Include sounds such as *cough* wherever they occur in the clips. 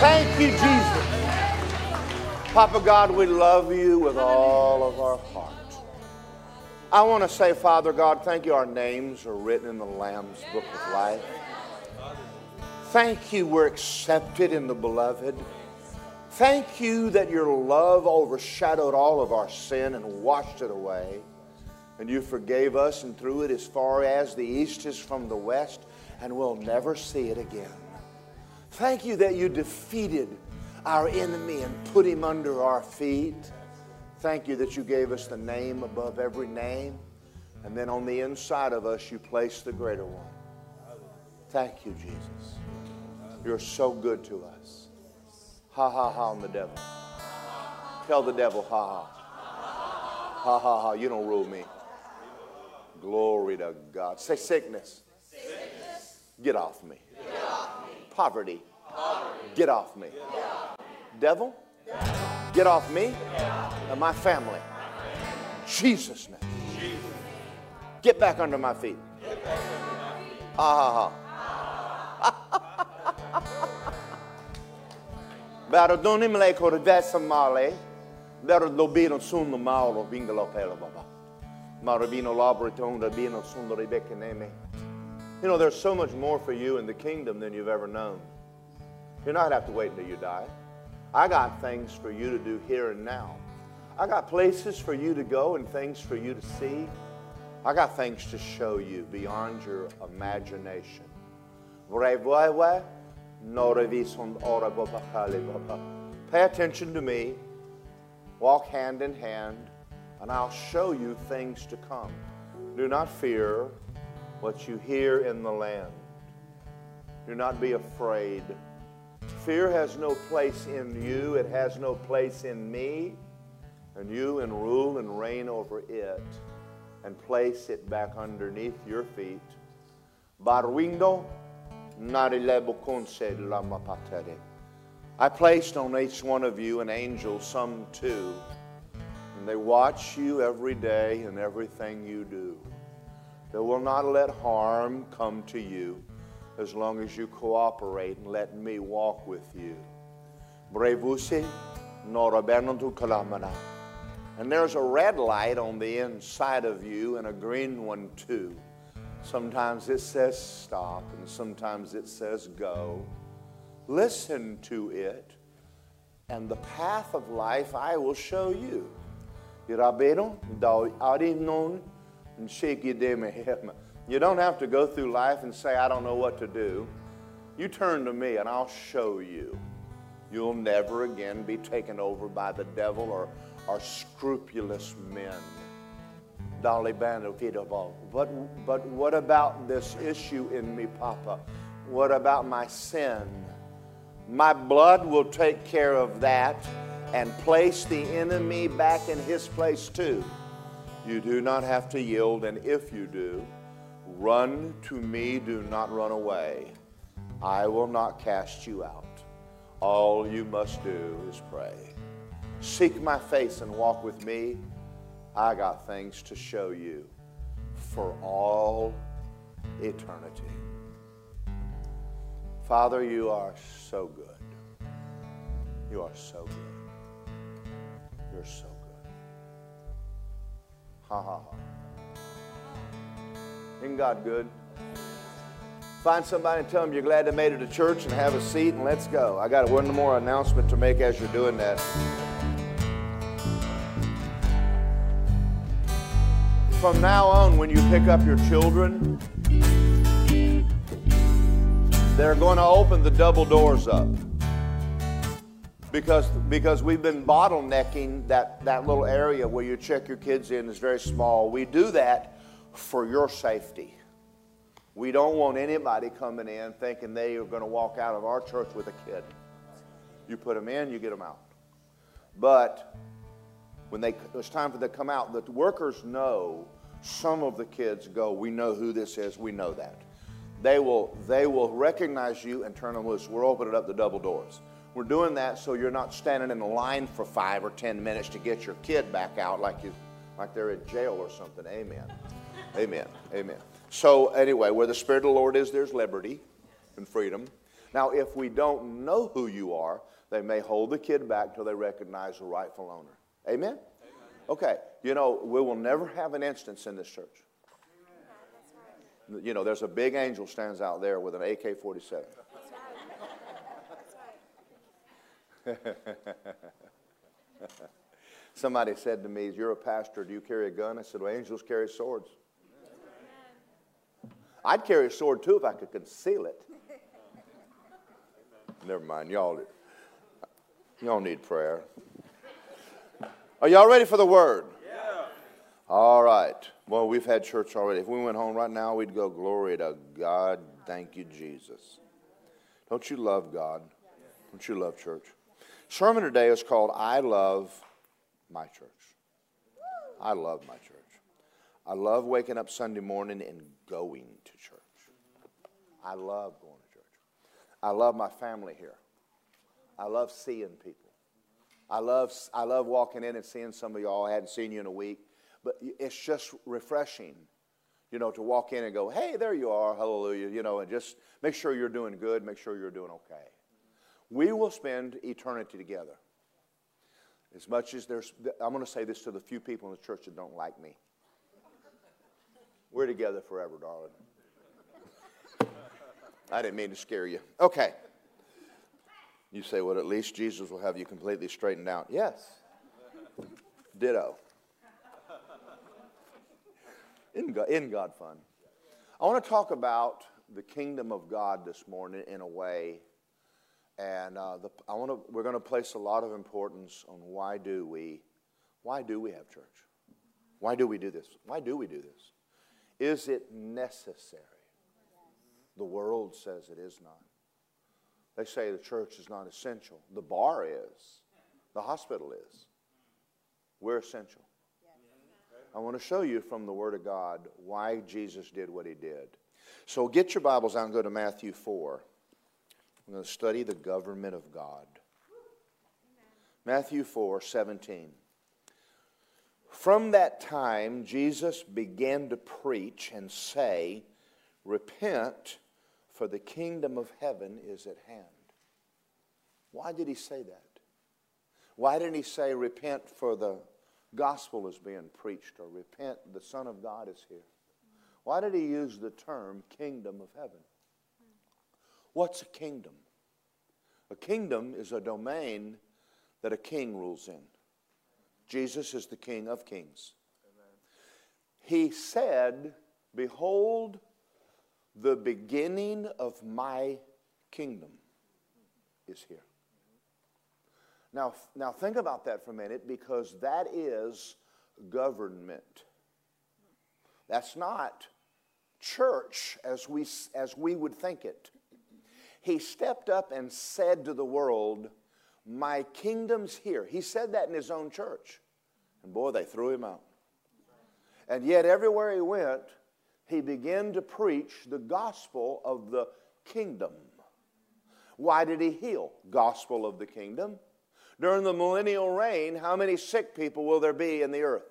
Thank you, Jesus. Papa God, we love you with all of our heart. I want to say, Father God, thank you. Our names are written in the Lamb's book of life. Thank you, we're accepted in the beloved. Thank you that your love overshadowed all of our sin and washed it away. And you forgave us and threw it as far as the east is from the west, and we'll never see it again. Thank you that you defeated our enemy and put him under our feet. Thank you that you gave us the name above every name. And then on the inside of us, you placed the greater one. Thank you, Jesus. You're so good to us. Ha ha ha on the devil. Tell the devil, ha ha. Ha ha ha. You don't rule me. Glory to God. Say sickness. sickness. Get off me. Get off me. Poverty. Poverty. Get off me. Get off. Devil. Devil. Get off me and my family. Jesus' name. Get back under my feet. Ah. *laughs* Ha. Barodonim le corvessa male, vero dobino sun mauro vingolo pelo baba. Marabino labriton rabino sun rebecca neme. You know, there's so much more for you in the kingdom than you've ever known. You're not have to wait until you die. I got things for you to do here and now. I got places for you to go and things for you to see. I got things to show you beyond your imagination. Pay attention to me. Walk hand in hand, and I'll show you things to come. Do not fear what you hear in the land. Do not be afraid. Fear has no place in you, it has no place in me. And you and rule and reign over it and place it back underneath your feet. Barwindo I placed on each one of you an angel, some two, and they watch you every day and everything you do. They will not let harm come to you as long as you cooperate and let me walk with you. And there's a red light on the inside of you and a green one too. Sometimes it says stop and sometimes it says go. Listen to it, and the path of life I will show you. You don't have to go through life and say, I don't know what to do. You turn to me and I'll show you. You'll never again be taken over by the devil or, or scrupulous men. But, but what about this issue in me, Papa? What about my sin? My blood will take care of that and place the enemy back in his place too. You do not have to yield, and if you do, Run to me, do not run away. I will not cast you out. All you must do is pray. Seek my face and walk with me. I got things to show you for all eternity. Father, you are so good. You are so good. You're so. Ha ha. Isn't God good? Find somebody and tell them you're glad they made it to church and have a seat and let's go. I got one more announcement to make as you're doing that. From now on, when you pick up your children, they're going to open the double doors up because because we've been bottlenecking that that little area where you check your kids in is very small. We do that for your safety. We don't want anybody coming in thinking they are going to walk out of our church with a kid. You put them in, you get them out. But when they, it's time for them to come out, the workers know some of the kids go, we know who this is, we know that. They will, they will recognize you and turn them loose. We're opening up the double doors. We're doing that so you're not standing in a line for five or ten minutes to get your kid back out like, you, like they're in jail or something. Amen. Amen. Amen. So, anyway, where the Spirit of the Lord is, there's liberty and freedom. Now, if we don't know who you are, they may hold the kid back till they recognize the rightful owner. Amen? Okay, you know, we will never have an instance in this church. You know, there's a big angel stands out there with an AK 47. *laughs* Somebody said to me, You're a pastor, do you carry a gun? I said, Well, angels carry swords. I'd carry a sword too if I could conceal it. *laughs* Never mind, y'all. Y'all need prayer. Are y'all ready for the word? Yeah. All right. Well, we've had church already. If we went home right now, we'd go, Glory to God. Thank you, Jesus. Don't you love God? Don't you love church? Sermon today is called I Love My Church. I love my church. I love waking up Sunday morning and going to church. I love going to church. I love my family here. I love seeing people. I love, I love walking in and seeing some of y'all. I hadn't seen you in a week. But it's just refreshing, you know, to walk in and go, hey, there you are, hallelujah, you know, and just make sure you're doing good, make sure you're doing okay. We will spend eternity together. As much as there's, I'm going to say this to the few people in the church that don't like me. We're together forever, darling. I didn't mean to scare you. Okay. You say, well, at least Jesus will have you completely straightened out. Yes. Ditto. In God, in God fun. I want to talk about the kingdom of God this morning in a way, and uh, the, I want to. We're going to place a lot of importance on why do we, why do we have church? Why do we do this? Why do we do this? Is it necessary? The world says it is not. They say the church is not essential. The bar is. The hospital is. We're essential. I want to show you from the Word of God why Jesus did what he did. So get your Bibles out and go to Matthew 4. I'm going to study the government of God. Matthew 4 17. From that time, Jesus began to preach and say, Repent, for the kingdom of heaven is at hand. Why did he say that? Why didn't he say, Repent, for the gospel is being preached, or repent, the Son of God is here. Why did he use the term kingdom of heaven? What's a kingdom? A kingdom is a domain that a king rules in. Jesus is the King of kings. Amen. He said, Behold, the beginning of my kingdom is here. Now, now think about that for a minute because that is government. That's not church as we, as we would think it. He stepped up and said to the world, My kingdom's here. He said that in his own church. And boy, they threw him out. And yet, everywhere he went, he began to preach the gospel of the kingdom. Why did he heal? Gospel of the kingdom. During the millennial reign, how many sick people will there be in the earth?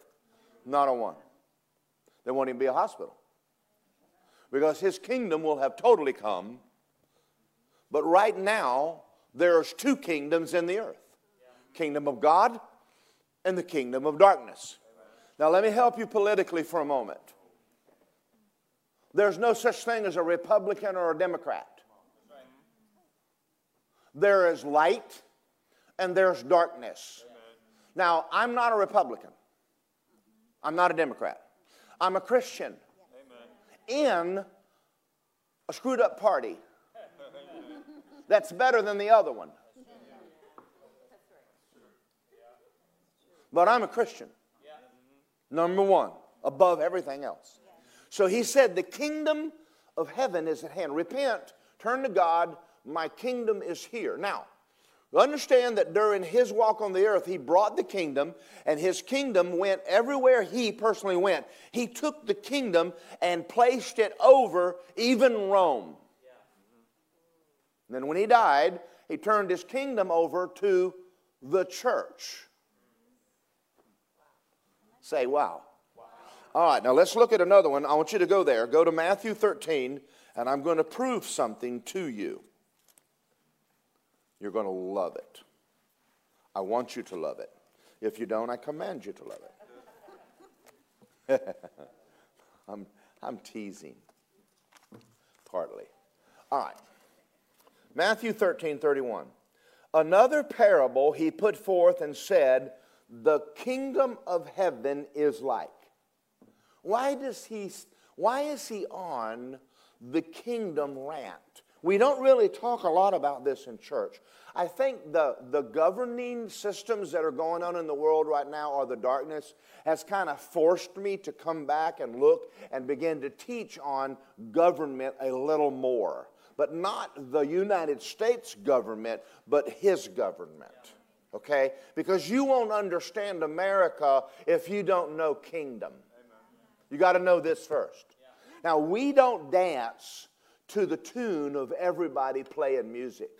Not a one. There won't even be a hospital. Because his kingdom will have totally come. But right now, there's two kingdoms in the earth kingdom of God and the kingdom of darkness. Now, let me help you politically for a moment. There's no such thing as a Republican or a Democrat. There is light and there's darkness. Now, I'm not a Republican. I'm not a Democrat. I'm a Christian in a screwed up party that's better than the other one. But I'm a Christian. Number one, above everything else. So he said, The kingdom of heaven is at hand. Repent, turn to God, my kingdom is here. Now, Understand that during his walk on the earth, he brought the kingdom, and his kingdom went everywhere he personally went. He took the kingdom and placed it over even Rome. And then when he died, he turned his kingdom over to the church. Say, wow. wow. All right, now let's look at another one. I want you to go there. Go to Matthew 13, and I'm going to prove something to you. You're going to love it. I want you to love it. If you don't, I command you to love it. *laughs* I'm, I'm teasing, partly. All right. Matthew 13 31. Another parable he put forth and said, The kingdom of heaven is like. Why does he why is he on the kingdom rant? We don't really talk a lot about this in church. I think the, the governing systems that are going on in the world right now, or the darkness, has kind of forced me to come back and look and begin to teach on government a little more. But not the United States government, but his government. Okay? Because you won't understand America if you don't know kingdom. You got to know this first. Now, we don't dance to the tune of everybody playing music.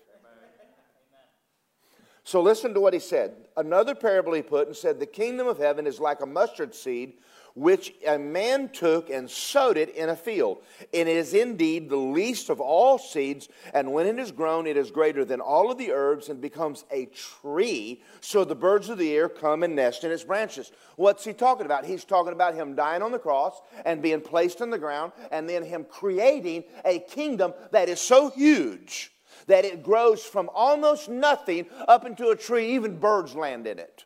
So listen to what he said. Another parable he put and said, The kingdom of heaven is like a mustard seed which a man took and sowed it in a field. And it is indeed the least of all seeds, and when it is grown, it is greater than all of the herbs and becomes a tree, so the birds of the air come and nest in its branches. What's he talking about? He's talking about him dying on the cross and being placed in the ground, and then him creating a kingdom that is so huge that it grows from almost nothing up into a tree, even birds land in it.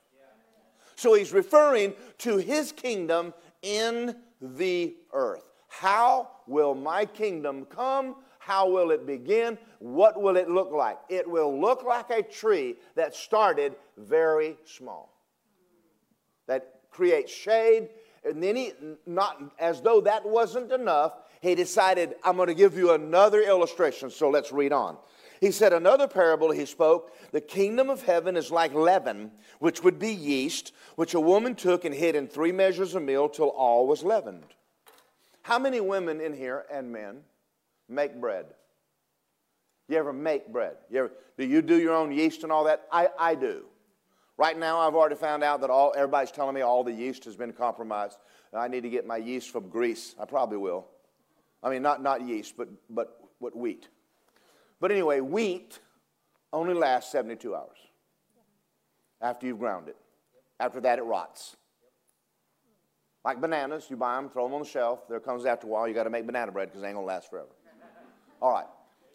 So he's referring to his kingdom in the earth. How will my kingdom come? How will it begin? What will it look like? It will look like a tree that started very small, that creates shade. And then he, not as though that wasn't enough, he decided, I'm going to give you another illustration. So let's read on. He said, Another parable he spoke the kingdom of heaven is like leaven, which would be yeast, which a woman took and hid in three measures of meal till all was leavened. How many women in here and men make bread? You ever make bread? You ever, do you do your own yeast and all that? I, I do. Right now, I've already found out that all everybody's telling me all the yeast has been compromised. I need to get my yeast from Greece. I probably will. I mean, not, not yeast, but, but what wheat. But anyway, wheat only lasts 72 hours after you've ground it. After that, it rots. Like bananas, you buy them, throw them on the shelf. There comes after a while, you got to make banana bread because they ain't going to last forever. All right.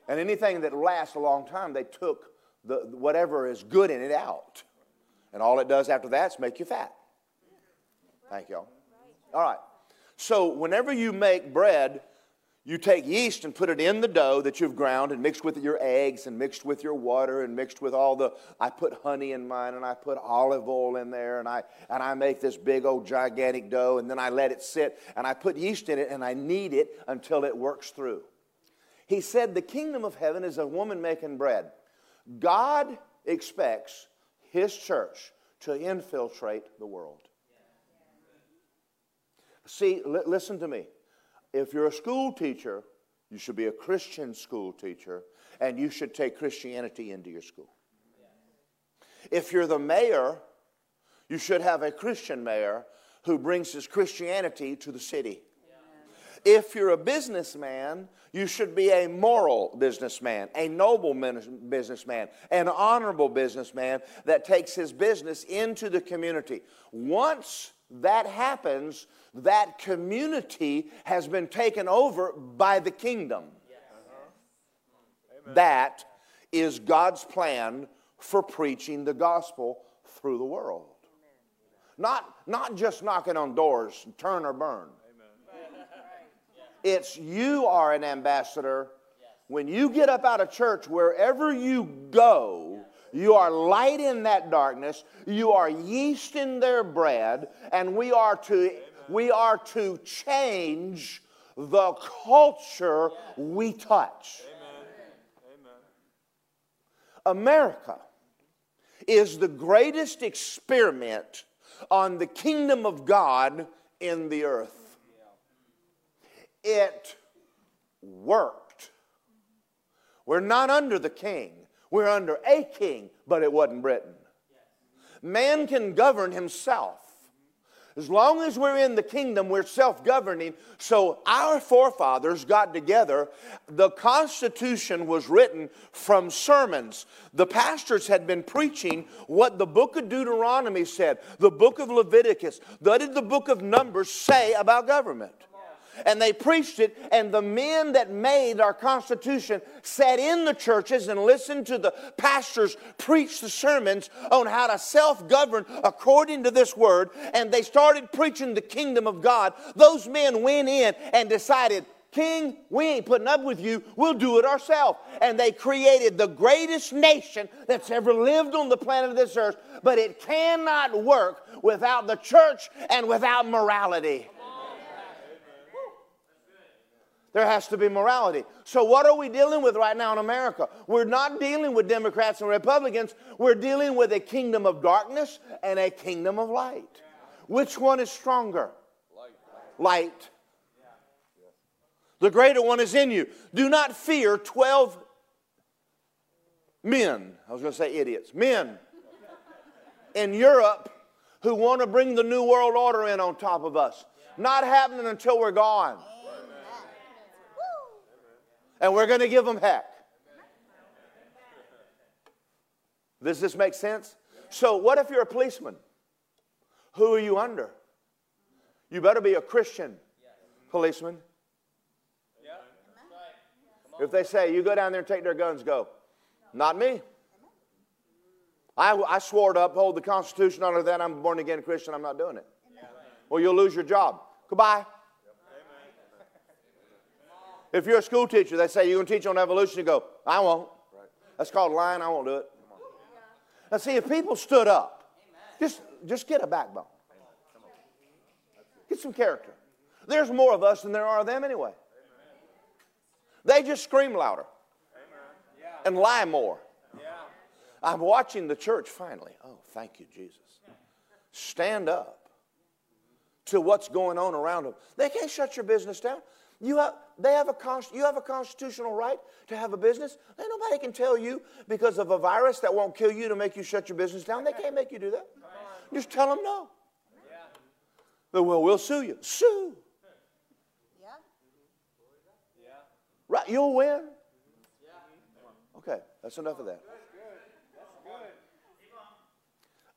And anything that lasts a long time, they took the, whatever is good in it out. And all it does after that is make you fat. Thank y'all. All right. So whenever you make bread, you take yeast and put it in the dough that you've ground and mixed with your eggs and mixed with your water and mixed with all the I put honey in mine and I put olive oil in there and I and I make this big old gigantic dough and then I let it sit and I put yeast in it and I knead it until it works through. He said the kingdom of heaven is a woman making bread. God expects his church to infiltrate the world. See, li- listen to me if you're a school teacher, you should be a Christian school teacher, and you should take Christianity into your school. If you're the mayor, you should have a Christian mayor who brings his Christianity to the city. If you're a businessman, you should be a moral businessman, a noble businessman, an honorable businessman that takes his business into the community. Once that happens, that community has been taken over by the kingdom. That is God's plan for preaching the gospel through the world. Not, not just knocking on doors, turn or burn. It's you are an ambassador. When you get up out of church, wherever you go, you are light in that darkness. You are yeast in their bread, and we are to we are to change the culture we touch. America is the greatest experiment on the kingdom of God in the earth. It worked. We're not under the king, we're under a king, but it wasn't Britain. Man can govern himself. As long as we're in the kingdom, we're self governing. So our forefathers got together. The Constitution was written from sermons. The pastors had been preaching what the book of Deuteronomy said, the book of Leviticus. What did the book of Numbers say about government? And they preached it, and the men that made our Constitution sat in the churches and listened to the pastors preach the sermons on how to self govern according to this word, and they started preaching the kingdom of God. Those men went in and decided, King, we ain't putting up with you. We'll do it ourselves. And they created the greatest nation that's ever lived on the planet of this earth. But it cannot work without the church and without morality. There has to be morality. So, what are we dealing with right now in America? We're not dealing with Democrats and Republicans. We're dealing with a kingdom of darkness and a kingdom of light. Which one is stronger? Light. The greater one is in you. Do not fear 12 men. I was going to say idiots. Men in Europe who want to bring the New World Order in on top of us. Not happening until we're gone and we're going to give them heck. Does this make sense? So, what if you're a policeman? Who are you under? You better be a Christian policeman. If they say, you go down there and take their guns, go. Not me. I, I swore to uphold the Constitution under that. I'm born again Christian. I'm not doing it. Well, you'll lose your job. Goodbye. If you're a school teacher, they say you're going to teach on evolution, you go, I won't. That's called lying. I won't do it. Now, see, if people stood up, just, just get a backbone. Get some character. There's more of us than there are of them anyway. They just scream louder and lie more. I'm watching the church finally. Oh, thank you, Jesus. Stand up to what's going on around them. They can't shut your business down. You have, they have a you have a constitutional right to have a business. And nobody can tell you because of a virus that won't kill you to make you shut your business down. They can't make you do that. Just tell them no. Yeah. Well, we'll sue you. Sue. Yeah. Yeah. Right, you'll win. Okay, that's enough of that. That's good. That's good.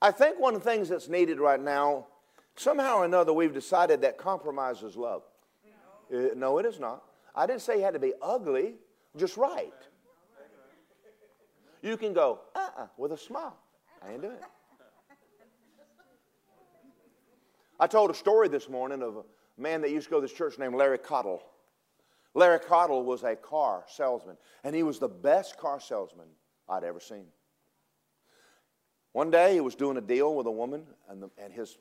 I think one of the things that's needed right now, somehow or another, we've decided that compromise is love. Uh, no, it is not. I didn't say you had to be ugly, just right. You can go, uh uh-uh, uh, with a smile. I ain't doing it. I told a story this morning of a man that used to go to this church named Larry Cottle. Larry Cottle was a car salesman, and he was the best car salesman I'd ever seen. One day he was doing a deal with a woman, and, the, and his,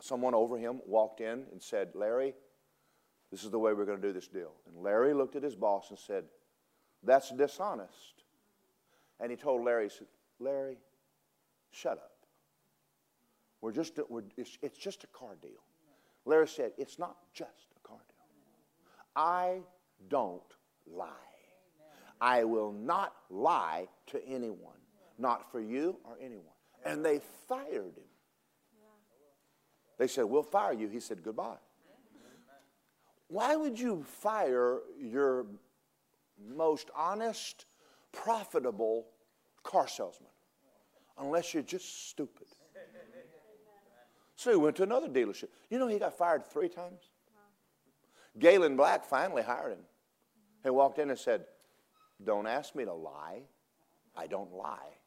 someone over him walked in and said, Larry, this is the way we're going to do this deal. And Larry looked at his boss and said, That's dishonest. And he told Larry, he said, Larry, shut up. We're just, we're, it's, it's just a car deal. Larry said, It's not just a car deal. I don't lie. I will not lie to anyone, not for you or anyone. And they fired him. They said, We'll fire you. He said, Goodbye. Why would you fire your most honest, profitable car salesman? Unless you're just stupid. So he went to another dealership. You know, he got fired three times. Galen Black finally hired him. He walked in and said, Don't ask me to lie. I don't lie.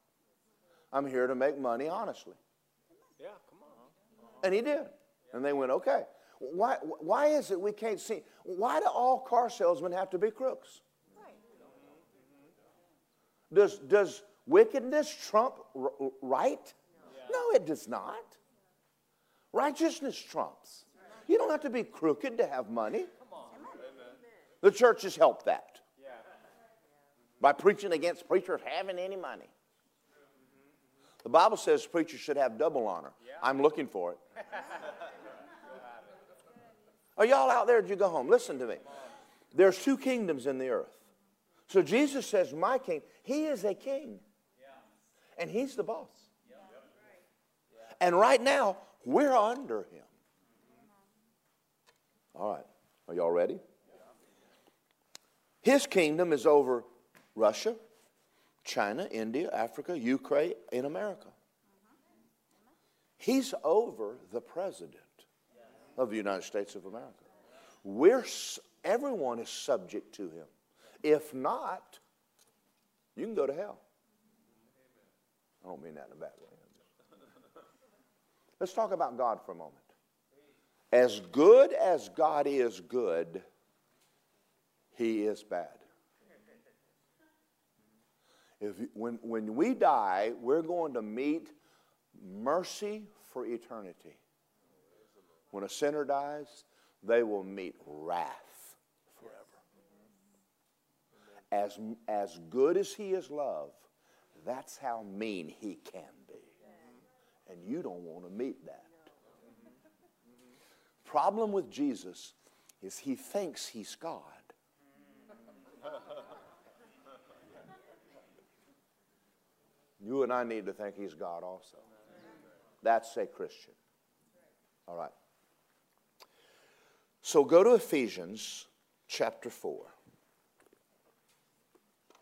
I'm here to make money honestly. Yeah, come on. And he did. And they went, Okay. Why, why is it we can't see? Why do all car salesmen have to be crooks? Does, does wickedness trump right? No, it does not. Righteousness trumps. You don't have to be crooked to have money. The church has helped that by preaching against preachers having any money. The Bible says preachers should have double honor. I'm looking for it. *laughs* Are y'all out there? Did you go home? Listen to me. There's two kingdoms in the earth. So Jesus says, My king, he is a king. And he's the boss. And right now, we're under him. All right. Are y'all ready? His kingdom is over Russia, China, India, Africa, Ukraine, and America. He's over the president of the United States of America. We're, everyone is subject to him. If not, you can go to hell. I don't mean that in a bad way. Let's talk about God for a moment. As good as God is good, he is bad. If, when, when we die, we're going to meet mercy for eternity. When a sinner dies, they will meet wrath forever. As, as good as he is love, that's how mean he can be. And you don't want to meet that. Problem with Jesus is he thinks he's God. You and I need to think he's God also. That's a Christian. All right. So go to Ephesians chapter 4.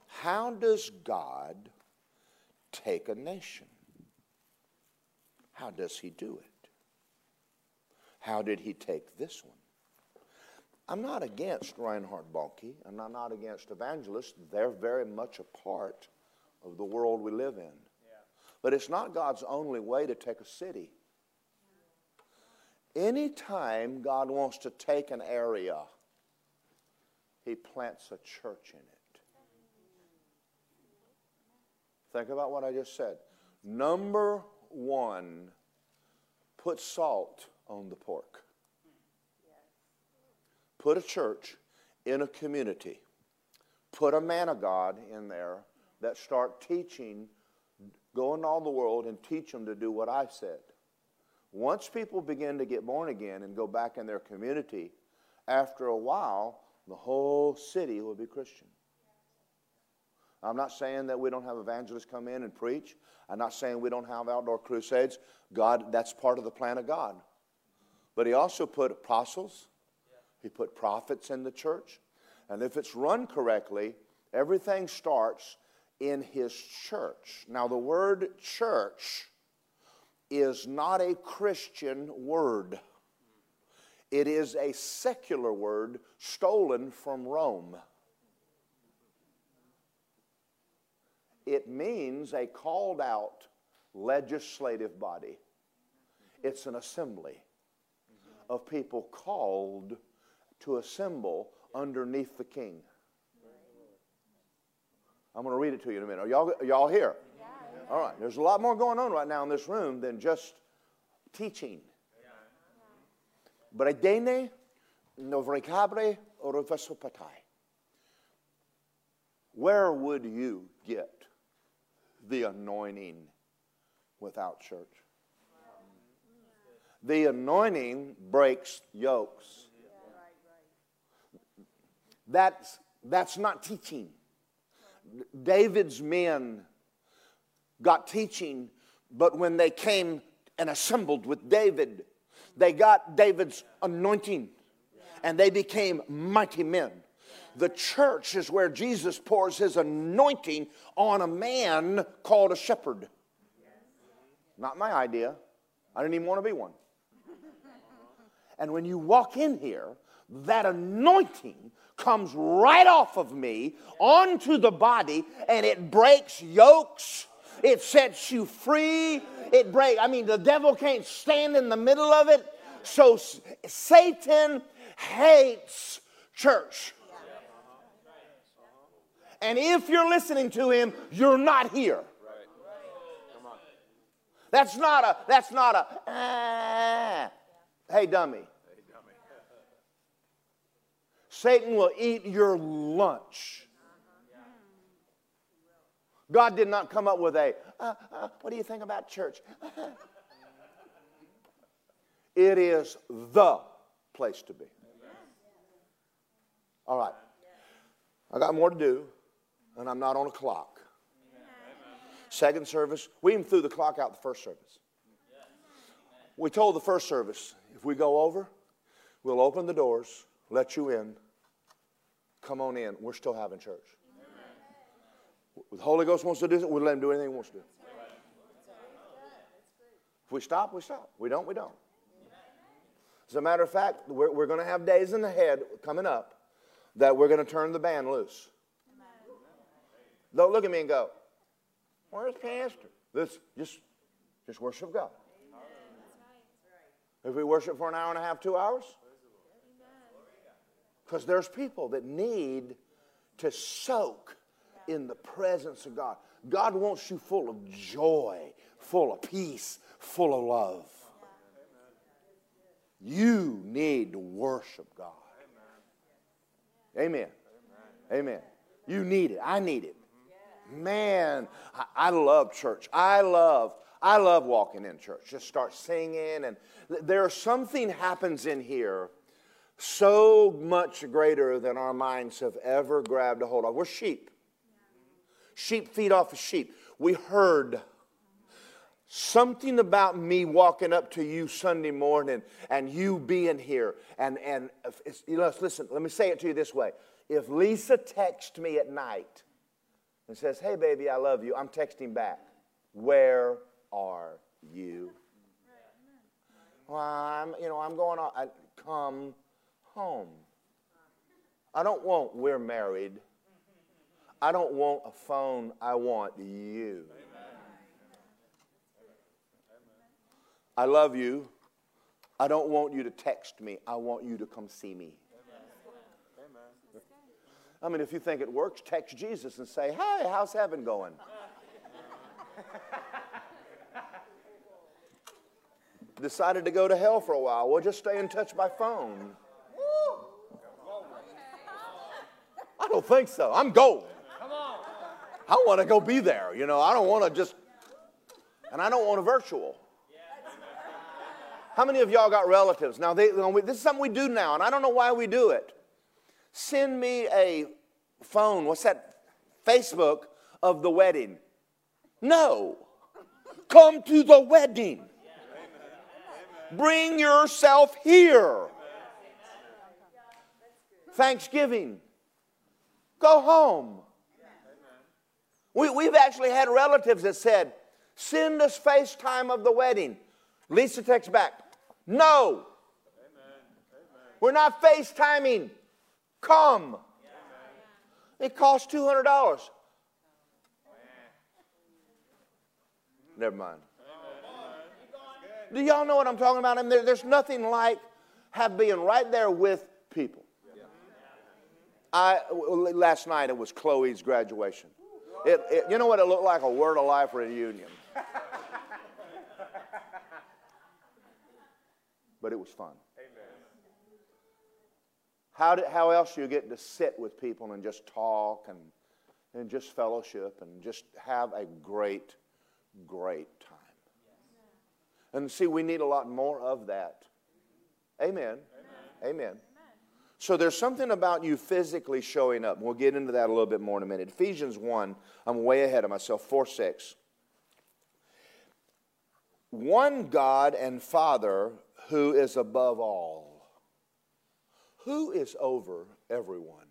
How does God take a nation? How does he do it? How did he take this one? I'm not against Reinhard Bonnke, and I'm not against evangelists. They're very much a part of the world we live in. Yeah. But it's not God's only way to take a city. Anytime God wants to take an area, He plants a church in it. Think about what I just said. Number one, put salt on the pork. Put a church in a community. Put a man of God in there that start teaching, go into all the world and teach them to do what I said. Once people begin to get born again and go back in their community, after a while, the whole city will be Christian. I'm not saying that we don't have evangelists come in and preach. I'm not saying we don't have outdoor crusades. God, that's part of the plan of God. But He also put apostles, He put prophets in the church. And if it's run correctly, everything starts in his church. Now, the word church is not a Christian word, it is a secular word stolen from Rome. It means a called out legislative body. It's an assembly of people called to assemble underneath the king. I'm going to read it to you in a minute. Are y'all, are y'all here? All right. There's a lot more going on right now in this room than just teaching. Bredene. Where would you get the anointing without church? The anointing breaks yokes. That's, that's not teaching. David's men got teaching, but when they came and assembled with David, they got David's anointing and they became mighty men. The church is where Jesus pours his anointing on a man called a shepherd. Not my idea. I didn't even want to be one. And when you walk in here, that anointing comes right off of me onto the body and it breaks yokes. It sets you free. It breaks. I mean, the devil can't stand in the middle of it. So Satan hates church. And if you're listening to him, you're not here. That's not a, that's not a, ah. hey, dummy. Satan will eat your lunch. God did not come up with a, uh, uh, what do you think about church? *laughs* it is the place to be. All right. I got more to do, and I'm not on a clock. Second service, we even threw the clock out the first service. We told the first service if we go over, We'll open the doors, let you in. Come on in. We're still having church. The Holy Ghost wants to do it, we'll let him do anything he wants to do. If we stop, we stop. We don't, we don't. As a matter of fact, we're, we're going to have days in the head coming up that we're going to turn the band loose. Don't look at me and go, Where's Pastor? This just just worship God. If we worship for an hour and a half, two hours, because there's people that need to soak in the presence of God. God wants you full of joy, full of peace, full of love. You need to worship God. Amen. Amen. You need it. I need it. Man, I, love church. I love, I love walking in church. Just start singing, and there's something happens in here so much greater than our minds have ever grabbed a hold of. We're sheep. Sheep feed off of sheep. We heard something about me walking up to you Sunday morning and you being here. And, and listen, let me say it to you this way. If Lisa texts me at night and says, Hey, baby, I love you. I'm texting back, Where are you? Well, I'm, you know, I'm going on. I, come home. I don't want we're married. I don't want a phone. I want you. I love you. I don't want you to text me. I want you to come see me. I mean, if you think it works, text Jesus and say, Hey, how's heaven going? Decided to go to hell for a while. Well, just stay in touch by phone. I don't think so. I'm going. I want to go be there. You know, I don't want to just, and I don't want a virtual. How many of y'all got relatives? Now, they, this is something we do now, and I don't know why we do it send me a phone, what's that? Facebook of the wedding. No. Come to the wedding. Bring yourself here. Thanksgiving. Go home. We, we've actually had relatives that said, send us FaceTime of the wedding. Lisa texts back, no. We're not FaceTiming. Come. It costs $200. Never mind. Do y'all know what I'm talking about? I mean, there, there's nothing like have being right there with people. I last night it was Chloe's graduation. It, it, you know what it looked like? A word of life reunion. but it was fun. How, did, how else do you get to sit with people and just talk and, and just fellowship and just have a great, great time? And see, we need a lot more of that. Amen. Amen. Amen. So there's something about you physically showing up. We'll get into that a little bit more in a minute. Ephesians 1, I'm way ahead of myself, 4 6. One God and Father who is above all who is over everyone?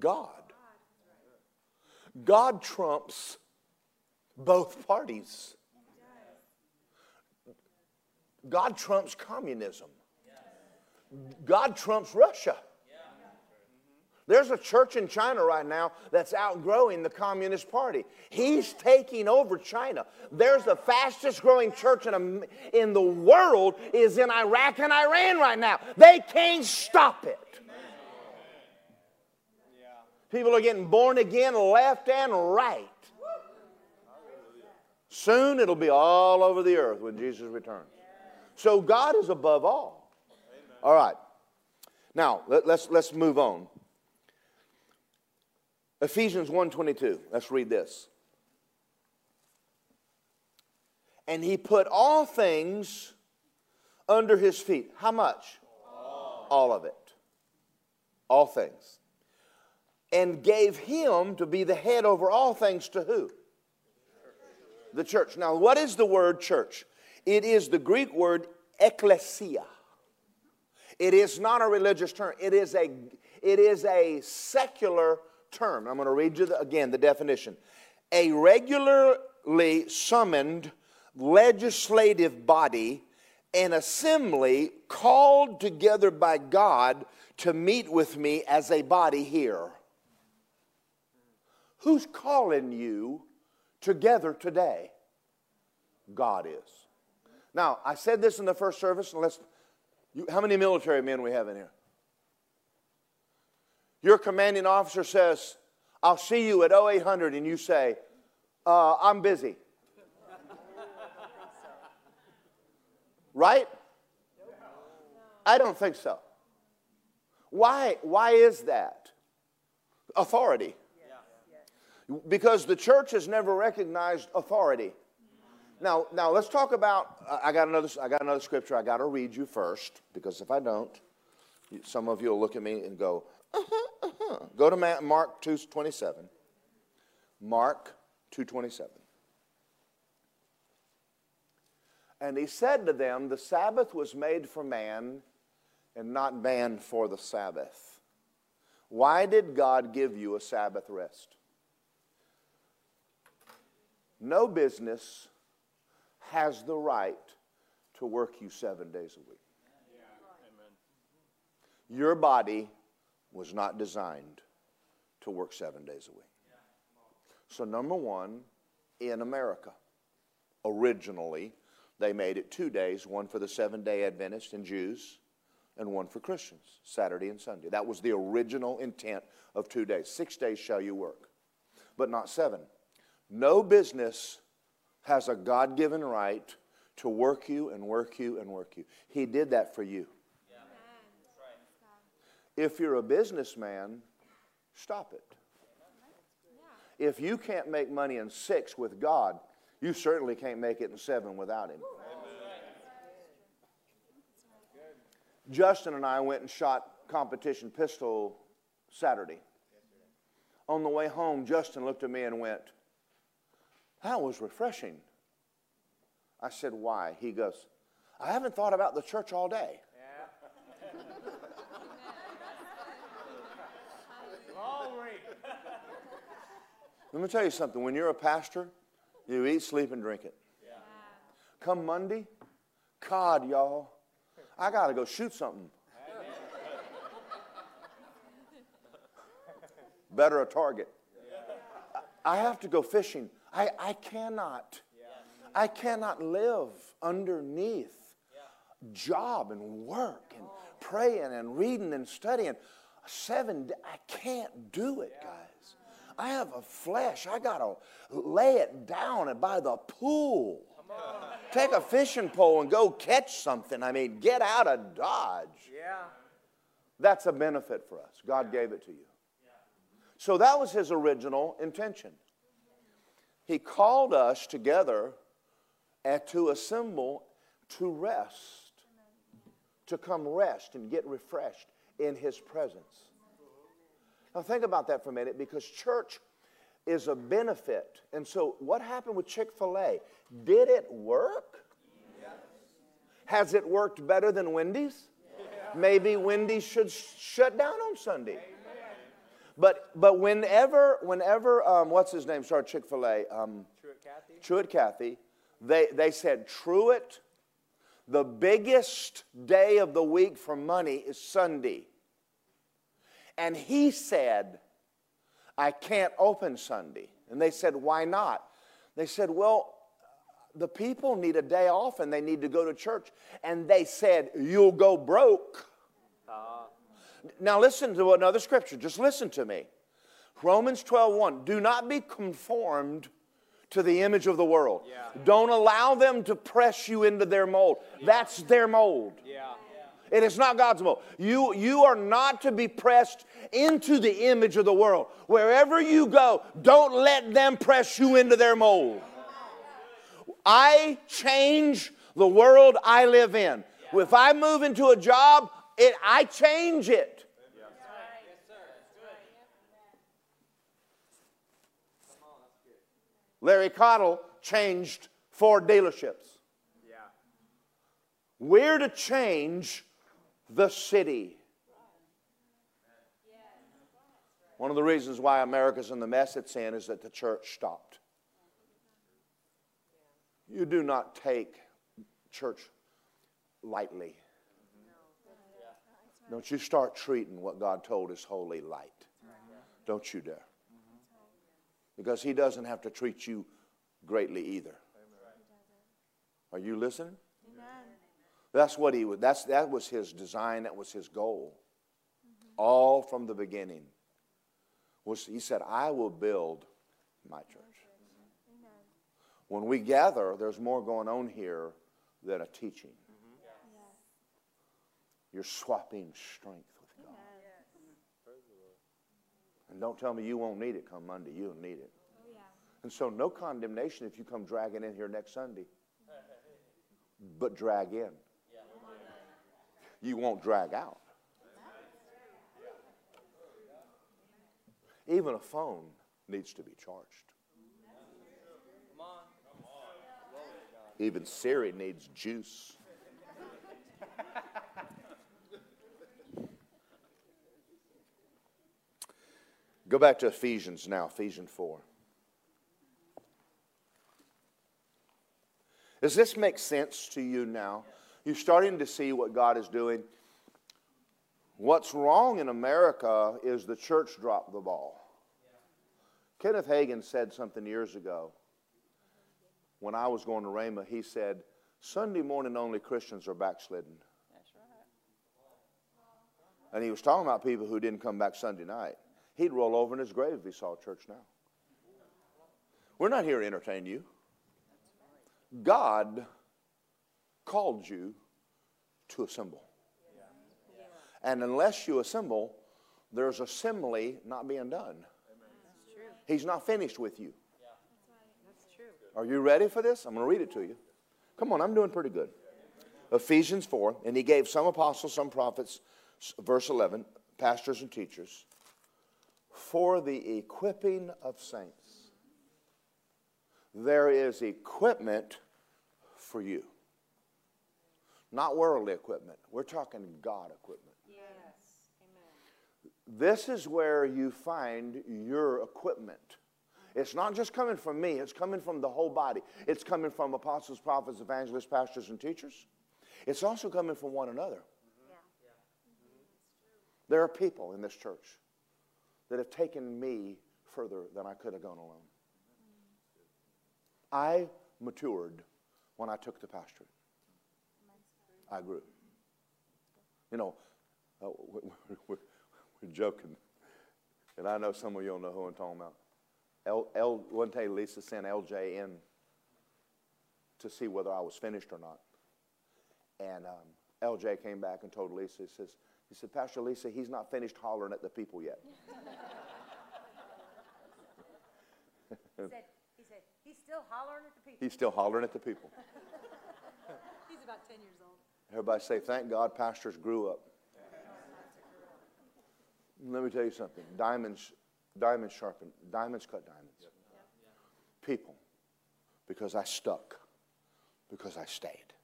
God. God trumps both parties. God trumps communism. God trumps Russia. There's a church in China right now that's outgrowing the Communist Party. He's taking over China. There's the fastest growing church in, a, in the world is in Iraq and Iran right now. They can't stop it. People are getting born again left and right. Soon it'll be all over the earth when Jesus returns. So God is above all. All right. Now, let, us let's move on. Ephesians 1:22. Let's read this. And he put all things under his feet. How much? All, all of it. All things. And gave him to be the head over all things to who? The church. Now, what is the word church? It is the Greek word ekklesia. It is not a religious term. It is a, it is a secular term. I'm going to read you the, again the definition. A regularly summoned legislative body, an assembly called together by God to meet with me as a body here. Who's calling you together today? God is. Now, I said this in the first service, and let's, you, how many military men we have in here? Your commanding officer says, I'll see you at 0800, and you say, uh, I'm busy. right? I don't think so. Why, why is that? Authority. Because the church has never recognized authority. Now, now let's talk about. I got another. I got another scripture. I got to read you first because if I don't, some of you will look at me and go, uh-huh, uh-huh. Go to Mark two twenty seven. Mark two twenty seven. And he said to them, The Sabbath was made for man, and not man for the Sabbath. Why did God give you a Sabbath rest? No business has the right to work you seven days a week. Your body was not designed to work seven days a week. So, number one, in America, originally, they made it two days one for the seven day Adventists and Jews, and one for Christians, Saturday and Sunday. That was the original intent of two days. Six days shall you work, but not seven. No business has a God given right to work you and work you and work you. He did that for you. If you're a businessman, stop it. If you can't make money in six with God, you certainly can't make it in seven without Him. Justin and I went and shot competition pistol Saturday. On the way home, Justin looked at me and went, That was refreshing. I said, Why? He goes, I haven't thought about the church all day. *laughs* Let me tell you something. When you're a pastor, you eat, sleep, and drink it. Yeah. Come Monday, God, y'all, I got to go shoot something. *laughs* Better a target. I have to go fishing. I, I cannot. I cannot live underneath job and work and praying and reading and studying. Seven, I can't do it, guys. I have a flesh. I got to lay it down by the pool. Take a fishing pole and go catch something. I mean, get out of Dodge. Yeah. That's a benefit for us. God gave it to you. So that was his original intention. He called us together and to assemble to rest, to come rest and get refreshed in his presence. Now, think about that for a minute because church is a benefit. And so, what happened with Chick fil A? Did it work? Yes. Has it worked better than Wendy's? Maybe Wendy's should shut down on Sunday. But, but whenever, whenever um, what's his name started Chick fil A? Um, Truett Cathy. Truett Cathy. They, they said, Truett, the biggest day of the week for money is Sunday. And he said, I can't open Sunday. And they said, Why not? They said, Well, the people need a day off and they need to go to church. And they said, You'll go broke. Now listen to another scripture. Just listen to me. Romans 12 1. Do not be conformed to the image of the world. Yeah. Don't allow them to press you into their mold. Yeah. That's their mold. Yeah. It is not God's mold. You, you are not to be pressed into the image of the world. Wherever you go, don't let them press you into their mold. I change the world I live in. If I move into a job, it, I change it. Larry Cottle changed Ford dealerships. We're to change the city. One of the reasons why America's in the mess it's in is that the church stopped. You do not take church lightly. Don't you start treating what God told us holy light. Don't you dare. Because He doesn't have to treat you greatly either. Are you listening? That's what he that's that was his design, that was his goal. All from the beginning. Was he said, I will build my church. When we gather, there's more going on here than a teaching. You're swapping strength with God. And don't tell me you won't need it come Monday. You'll need it. And so, no condemnation if you come dragging in here next Sunday, but drag in. You won't drag out. Even a phone needs to be charged. Even Siri needs juice. Go back to Ephesians now, Ephesians 4. Does this make sense to you now? You're starting to see what God is doing. What's wrong in America is the church dropped the ball. Kenneth Hagin said something years ago when I was going to Rhema. He said, Sunday morning only Christians are backslidden. That's right. And he was talking about people who didn't come back Sunday night. He'd roll over in his grave if he saw a church now. We're not here to entertain you. God called you to assemble. And unless you assemble, there's assembly not being done. He's not finished with you. Are you ready for this? I'm going to read it to you. Come on, I'm doing pretty good. Ephesians 4, and he gave some apostles, some prophets, verse 11, pastors and teachers, for the equipping of saints. There is equipment for you. Not worldly equipment. We're talking God equipment. Yes. Amen. This is where you find your equipment. It's not just coming from me, it's coming from the whole body. It's coming from apostles, prophets, evangelists, pastors, and teachers. It's also coming from one another. Yeah. There are people in this church that have taken me further than I could have gone alone. I matured when I took the pastorate. I grew. You know, uh, we're, we're, joking, and I know some of you don't know who I'm talking about. L, L, one day Lisa sent LJ in to see whether I was finished or not. And um, LJ came back and told Lisa, he says, he said, Pastor Lisa, he's not finished hollering at the people yet. he, said, he said, he's still hollering at the people. He's still hollering at the people. he's about 10 years old. Everybody say, thank God pastors grew up. Let me tell you something. Diamonds, diamonds sharpen, diamonds cut diamonds. People, because I stuck, because I stayed.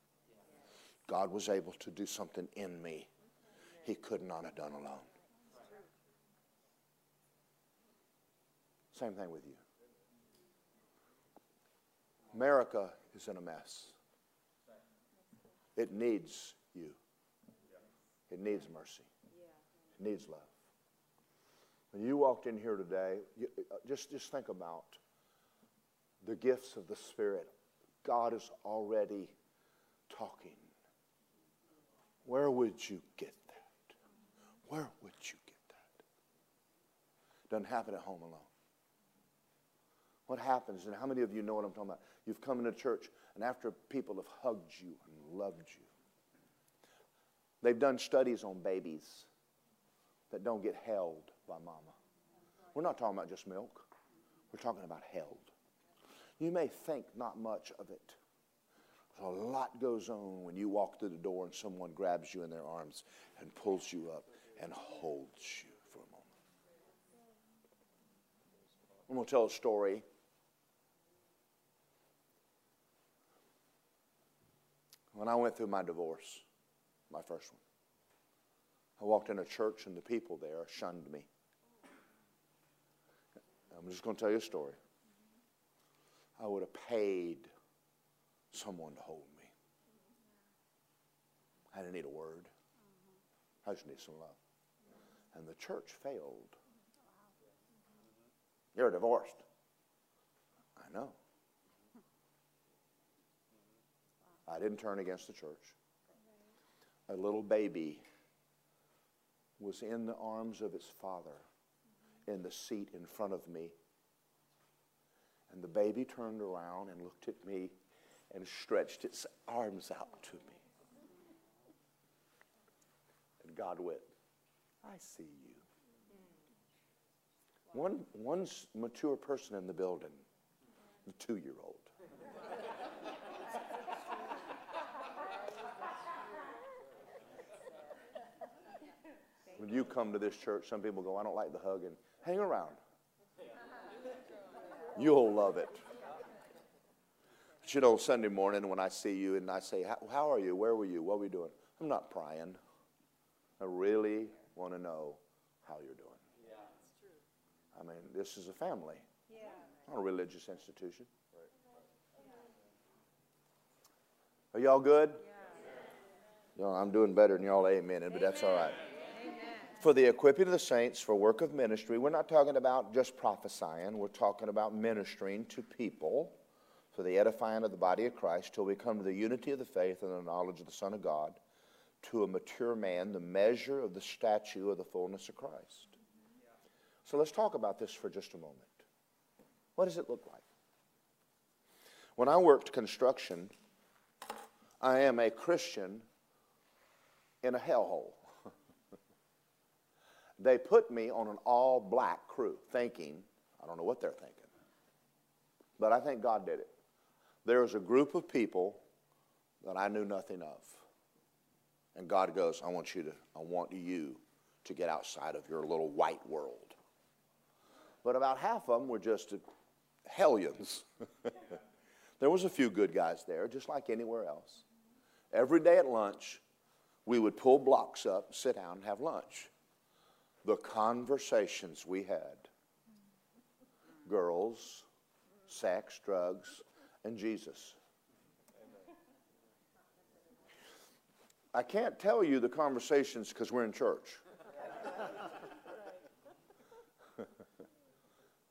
God was able to do something in me he could not have done alone. Same thing with you. America is in a mess. It needs you. It needs mercy. It needs love. When you walked in here today, you, uh, just, just think about the gifts of the Spirit. God is already talking. Where would you get? Where would you get that? Doesn't happen at home alone. What happens, and how many of you know what I'm talking about? You've come into church, and after people have hugged you and loved you, they've done studies on babies that don't get held by mama. We're not talking about just milk, we're talking about held. You may think not much of it. A lot goes on when you walk through the door and someone grabs you in their arms and pulls you up and holds you for a moment. I'm going to tell a story when I went through my divorce, my first one. I walked in a church and the people there shunned me. I'm just going to tell you a story. I would have paid someone to hold me. I didn't need a word. Need some love. And the church failed. You're divorced. I know. I didn't turn against the church. A little baby was in the arms of its father in the seat in front of me. And the baby turned around and looked at me and stretched its arms out to me. And God went, I see you. One, one mature person in the building, the two year old. when you come to this church, some people go, I don't like the hugging. Hang around. You'll love it. But you know, Sunday morning when I see you and I say, How are you? Where were you? What were you doing? I'm not prying. I really want to know how you're doing. Yeah. I mean, this is a family, not a religious institution. Are y'all good? Yeah. I'm doing better than y'all amen, but that's all right for the equipping of the saints for work of ministry. We're not talking about just prophesying, we're talking about ministering to people for the edifying of the body of Christ till we come to the unity of the faith and the knowledge of the Son of God, to a mature man, the measure of the statue of the fullness of Christ. So let's talk about this for just a moment. What does it look like? When I worked construction, I am a Christian in a hellhole. *laughs* They put me on an all black crew, thinking, I don't know what they're thinking, but I think God did it. There was a group of people that I knew nothing of. And God goes, I want you to, I want you to get outside of your little white world. But about half of them were just hellions. *laughs* there was a few good guys there, just like anywhere else. Every day at lunch, we would pull blocks up, sit down, and have lunch the conversations we had girls, sex, drugs, and Jesus. I can't tell you the conversations because we're in church. *laughs*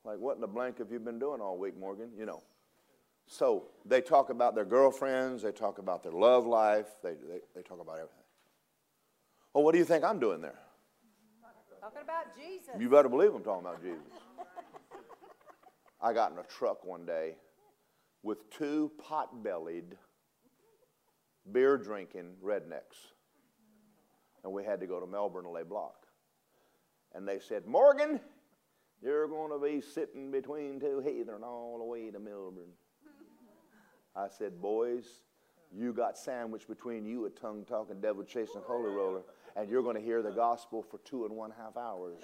like, what in the blank have you been doing all week, Morgan? You know. So they talk about their girlfriends, they talk about their love life, they, they, they talk about everything. Well, what do you think I'm doing there? Talking about Jesus. You better believe I'm talking about Jesus. I got in a truck one day with two pot bellied, beer drinking rednecks. And we had to go to Melbourne to lay block. And they said, Morgan, you're going to be sitting between two heathen all the way to Melbourne. I said, Boys, you got sandwiched between you a tongue talking, devil chasing holy roller and you're going to hear the gospel for two and one half hours.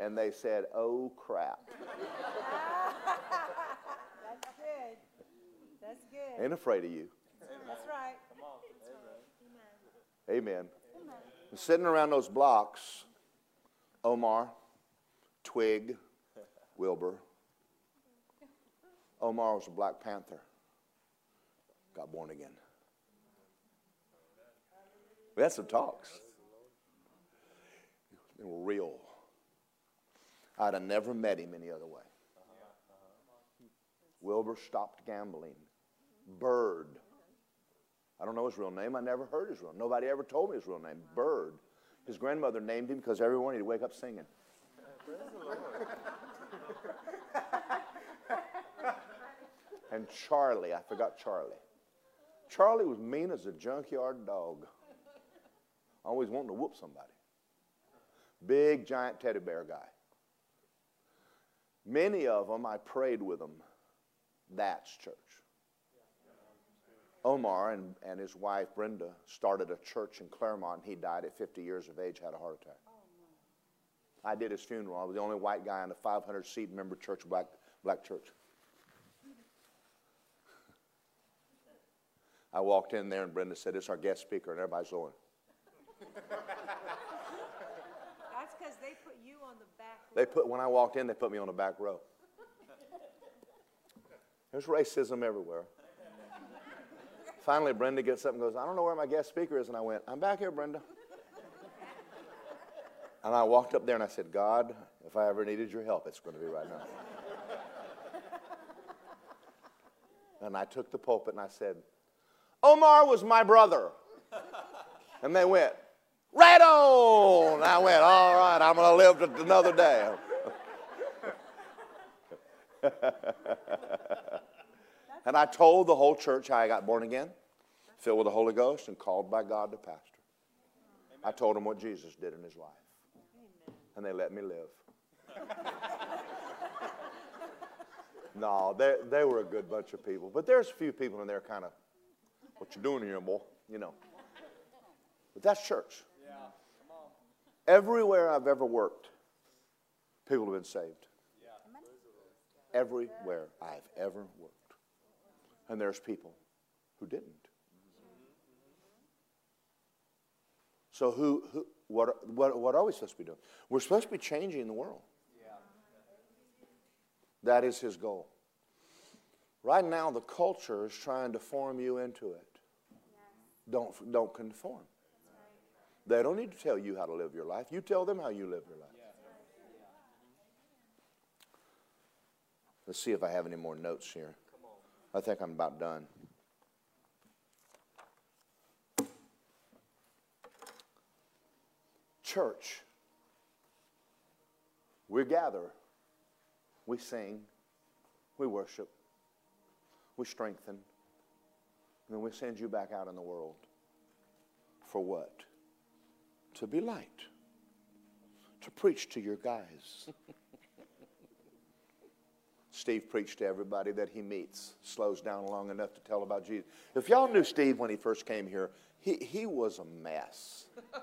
and they said, Oh crap. That's good. That's good. Ain't afraid of you. That's right. Amen. Amen. Sitting around those blocks, Omar, Twig, Wilbur. Omar was a Black Panther. Got born again. We had some talks. They were real. I'd have never met him any other way. Wilbur stopped gambling. Bird. I don't know his real name. I never heard his real name. Nobody ever told me his real name. Bird. His grandmother named him because every morning he'd wake up singing. and Charlie, I forgot Charlie. Charlie was mean as a junkyard dog always wanting to whoop somebody. Big, giant teddy bear guy. Many of them, I prayed with them. That's church. Omar and, and his wife Brenda started a church in Clermont. He died at 50 years of age, had a heart attack. Oh, I did his funeral. I was the only white guy in a 500 seat member church, black, black church. I walked in there and Brenda said, It's our guest speaker, and everybody's going. That's because they put you on the back. They put when I walked in, they put me on the back row. There's racism everywhere. Finally, Brenda gets up and goes, I don't know where my guest speaker is. And I went, I'm back here, Brenda. And I walked up there and I said, God, if I ever needed your help, it's going to be right now. and I took the pulpit and I said, Omar was my brother. And they went, right on. I went, all right, I'm going to live another day. *laughs* and I told the whole church how I got born again, filled with the Holy Ghost, and called by God to pastor. I told them what Jesus did in his life. And they let me live. *laughs* no, they, they were a good bunch of people. But there's a few people in there kind of, what you doing here, boy? You know. But that's church. Yeah. Everywhere I've ever worked, people have been saved. Yeah. Everywhere I've ever worked. And there's people who didn't. So who, who what, what, what are we supposed to be doing? We're supposed to be changing the world. That is his goal. Right now, the culture is trying to form you into it. Don't, don't conform. They don't need to tell you how to live your life. You tell them how you live your life. Let's see if I have any more notes here. I think I'm about done. Church. We gather, we sing, we worship, we strengthen, and then we send you back out in the world. For what? To be light, to preach to your guys. *laughs* Steve preached to everybody that he meets, slows down long enough to tell about Jesus. If y'all knew Steve when he first came here, he, he was a mess. *laughs*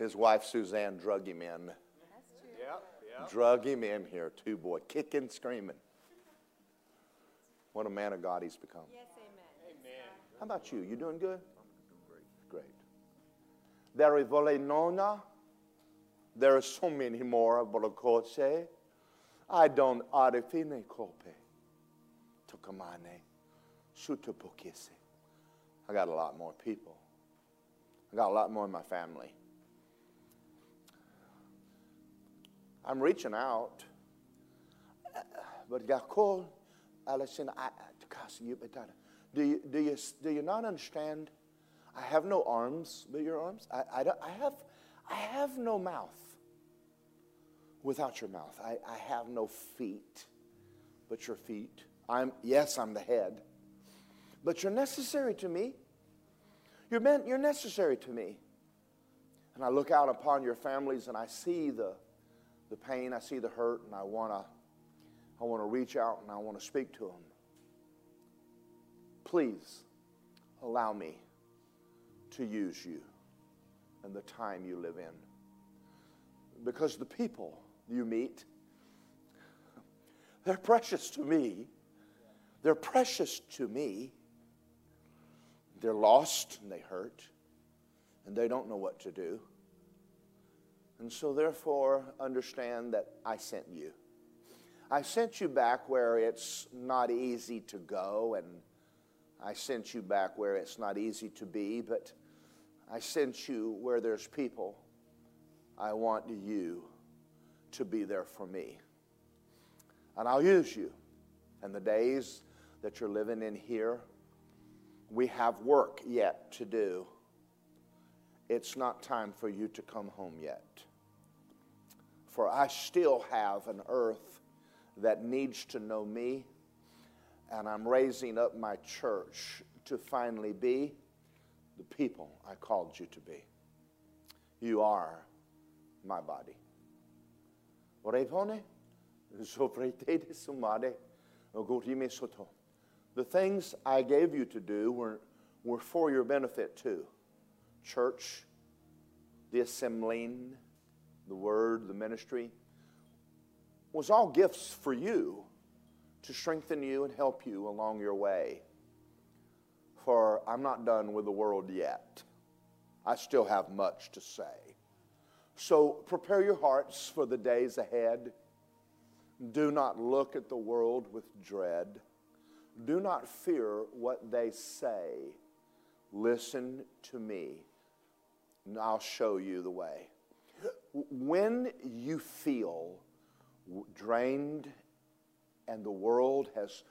His wife Suzanne drug him in. Yeah, yeah. Drug him in here, too, boy, kicking, screaming. What a man of God he's become. Yes, amen. Amen. How about you? You doing good? I'm doing great. Great. There is Volenona. There are so many more, Bolokose. I don't arifine kope. Tokamane. Sutupokise. I got a lot more people. I got a lot more in my family. I'm reaching out. But Gakol, Alison, do you, do, you, do you not understand? I have no arms but your arms. I, I, I, have, I have no mouth without your mouth. I, I have no feet but your feet. I'm, yes, I'm the head, but you're necessary to me. You're, meant, you're necessary to me. And I look out upon your families and I see the, the pain, I see the hurt, and I want to I want to reach out and I want to speak to them. Please allow me to use you and the time you live in. Because the people you meet, they're precious to me. They're precious to me. They're lost and they hurt and they don't know what to do. And so, therefore, understand that I sent you. I sent you back where it's not easy to go, and I sent you back where it's not easy to be, but I sent you where there's people. I want you to be there for me. And I'll use you. And the days that you're living in here, we have work yet to do. It's not time for you to come home yet. For I still have an earth that needs to know me, and I'm raising up my church to finally be the people I called you to be. You are my body. The things I gave you to do were, were for your benefit too. Church, the assembling, the word, the ministry, was all gifts for you to strengthen you and help you along your way. for I'm not done with the world yet. I still have much to say. So prepare your hearts for the days ahead. Do not look at the world with dread. Do not fear what they say. Listen to me, and I'll show you the way. When you feel drained and the world has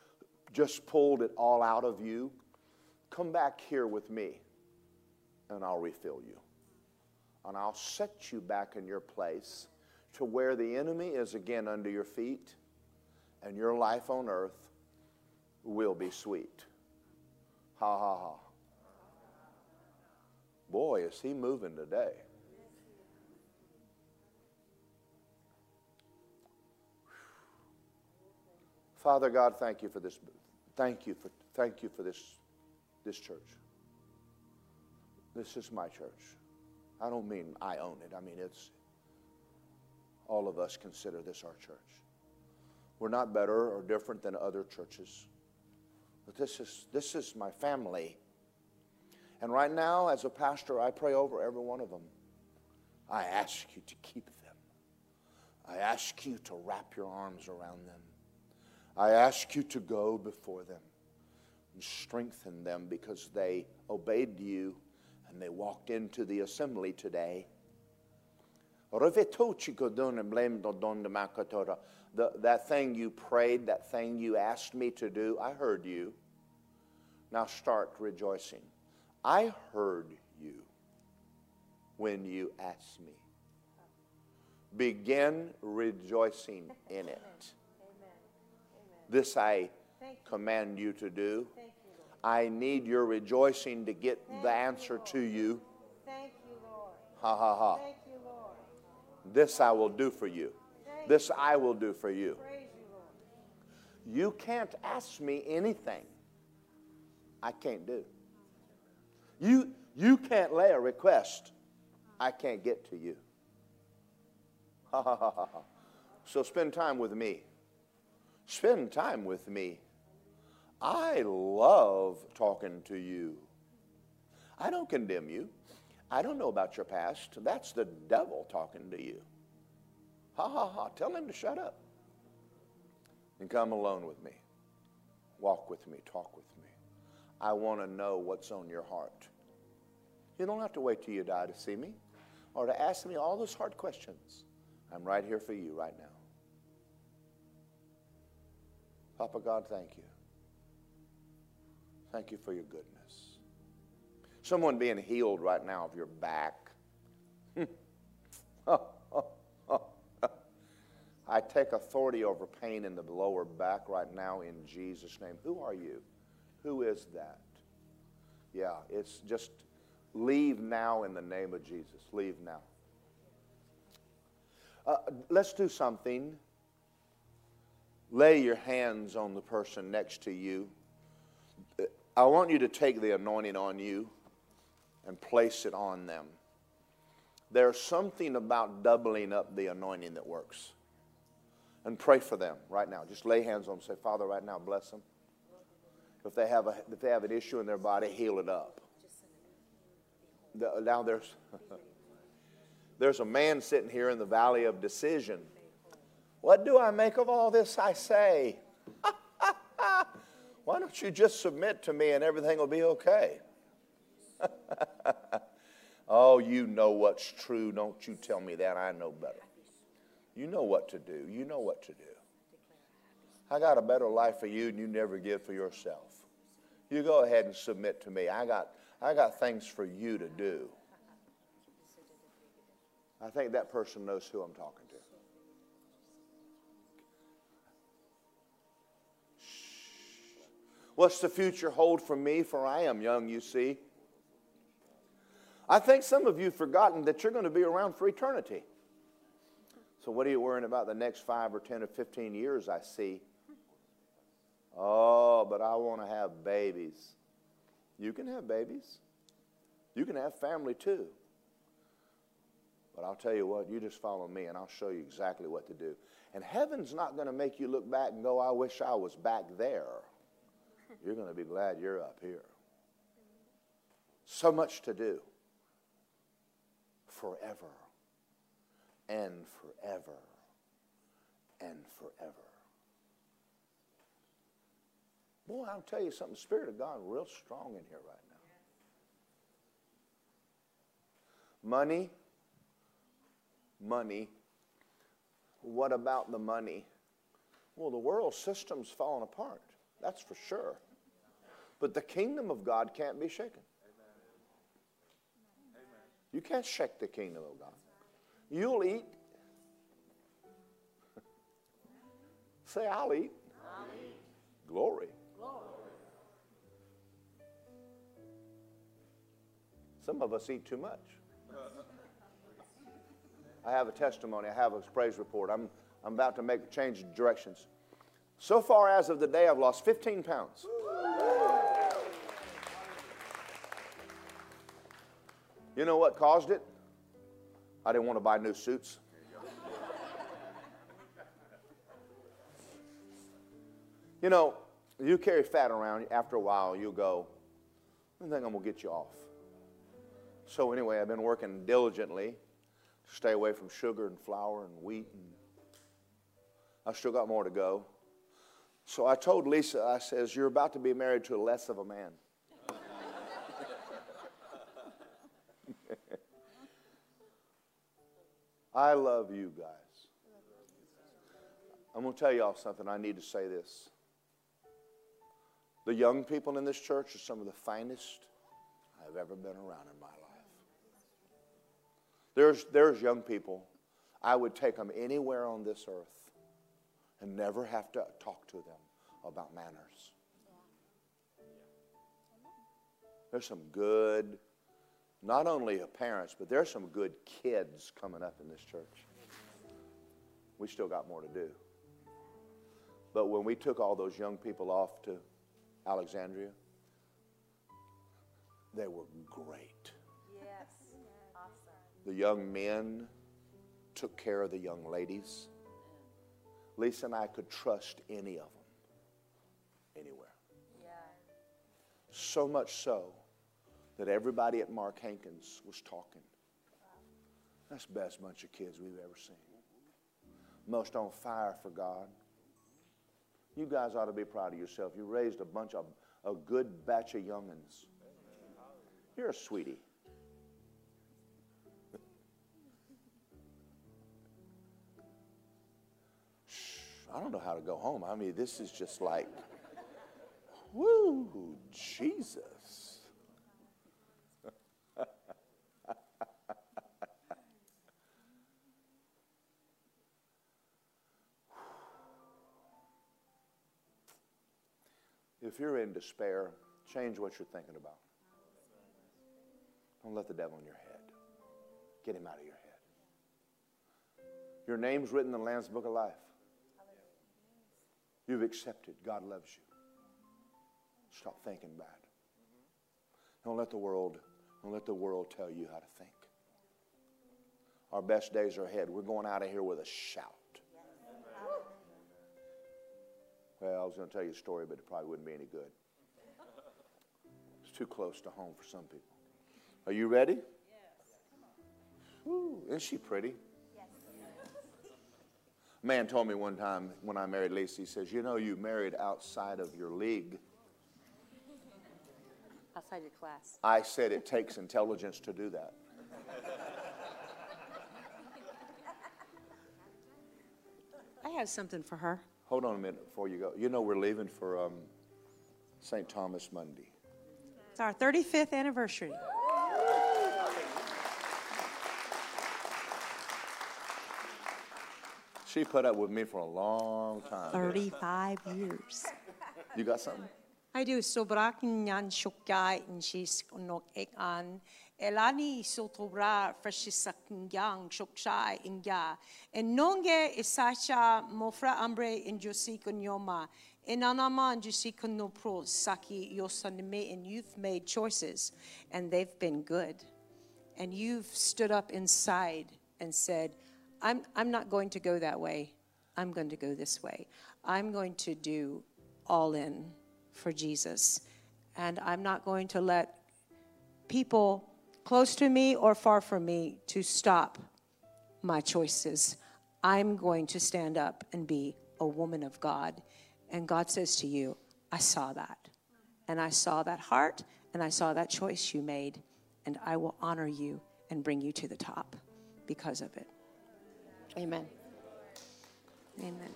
just pulled it all out of you, come back here with me and I'll refill you. And I'll set you back in your place to where the enemy is again under your feet and your life on earth will be sweet. Ha ha ha. Boy, is he moving today. Father God, thank you for this. Thank you for, thank you for this, this church. This is my church. I don't mean I own it. I mean, it's all of us consider this our church. We're not better or different than other churches. But this is, this is my family. And right now, as a pastor, I pray over every one of them. I ask you to keep them. I ask you to wrap your arms around them. I ask you to go before them and strengthen them because they obeyed you and they walked into the assembly today. The, that thing you prayed, that thing you asked me to do, I heard you. Now start rejoicing. I heard you when you asked me. Begin rejoicing in it. This I command you to do. I need your rejoicing to get the answer to you. Thank you, Lord. Ha ha ha. Thank you, Lord. This I will do for you. This I will do for you. Praise you, Lord. You can't ask me anything I can't do. You, you can't lay a request I can't get to you. Ha ha ha ha. ha. So spend time with me. Spend time with me. I love talking to you. I don't condemn you. I don't know about your past. That's the devil talking to you. Ha ha ha. Tell him to shut up. And come alone with me. Walk with me. Talk with me. I want to know what's on your heart. You don't have to wait till you die to see me or to ask me all those hard questions. I'm right here for you right now. Papa God, thank you. Thank you for your goodness. Someone being healed right now of your back. *laughs* I take authority over pain in the lower back right now in Jesus' name. Who are you? Who is that? Yeah, it's just leave now in the name of Jesus. Leave now. Uh, let's do something. Lay your hands on the person next to you. I want you to take the anointing on you and place it on them. There's something about doubling up the anointing that works. And pray for them right now. Just lay hands on them. Say, Father, right now, bless them. If they have, a, if they have an issue in their body, heal it up. The, now there's, *laughs* there's a man sitting here in the valley of decision. What do I make of all this I say? *laughs* Why don't you just submit to me and everything will be okay? *laughs* oh, you know what's true. Don't you tell me that. I know better. You know what to do. You know what to do. I got a better life for you than you never give for yourself. You go ahead and submit to me. I got, I got things for you to do. I think that person knows who I'm talking What's the future hold for me? For I am young, you see. I think some of you have forgotten that you're going to be around for eternity. So, what are you worrying about the next five or 10 or 15 years? I see. Oh, but I want to have babies. You can have babies, you can have family too. But I'll tell you what, you just follow me and I'll show you exactly what to do. And heaven's not going to make you look back and go, I wish I was back there. You're going to be glad you're up here. So much to do. Forever and forever and forever. Boy, I'll tell you something, the Spirit of God real strong in here right now. Money, money. What about the money? Well, the world system's falling apart. That's for sure. But the kingdom of God can't be shaken. You can't shake the kingdom of God. You'll eat. *laughs* Say, I'll eat. I'll eat. Glory. Glory. Some of us eat too much. I have a testimony. I have a praise report. I'm, I'm about to make a change of directions. So far, as of the day, I've lost 15 pounds. You know what caused it? I didn't want to buy new suits. You know, you carry fat around, after a while, you go, I think I'm going to get you off. So, anyway, I've been working diligently to stay away from sugar and flour and wheat. And I've still got more to go. So I told Lisa, I says, You're about to be married to less of a man. I love you guys. I'm going to tell y'all something. I need to say this. The young people in this church are some of the finest I've ever been around in my life. There's, there's young people, I would take them anywhere on this earth and never have to talk to them about manners. There's some good, not only parents, but there's some good kids coming up in this church. We still got more to do. But when we took all those young people off to Alexandria, they were great. Yes. Awesome. The young men took care of the young ladies. Lisa and I could trust any of them anywhere. Yeah. So much so that everybody at Mark Hankins was talking. That's the best bunch of kids we've ever seen. Most on fire for God. You guys ought to be proud of yourself. You raised a bunch of a good batch of youngins. You're a sweetie. I don't know how to go home. I mean, this is just like, woo, Jesus. If you're in despair, change what you're thinking about. Don't let the devil in your head. Get him out of your head. Your name's written in the Lamb's Book of Life. You've accepted. God loves you. Stop thinking bad. Don't let the world, don't let the world tell you how to think. Our best days are ahead. We're going out of here with a shout. Well, I was going to tell you a story, but it probably wouldn't be any good. It's too close to home for some people. Are you ready? Yes. Ooh, isn't she pretty? Yes. A man told me one time when I married Lisa, he says, You know, you married outside of your league. Outside your class. I said, It takes intelligence to do that. *laughs* I have something for her. Hold on a minute before you go. You know, we're leaving for um, St. Thomas Monday. It's our 35th anniversary. She put up with me for a long time. 35 years. You got something? I do sobra kinyan shukya in shis nok ek an elani sotobra fashisak yang shuksha ingya nonge isacha mofra ambre in josi kunyoma in anama josi kunno pro saki yosanime and you've made choices and they've been good and you've stood up inside and said I'm, I'm not going to go that way. I'm going to go this way. I'm going to do all in for Jesus. And I'm not going to let people close to me or far from me to stop my choices. I'm going to stand up and be a woman of God. And God says to you, I saw that. And I saw that heart and I saw that choice you made. And I will honor you and bring you to the top because of it. Amen. Amen.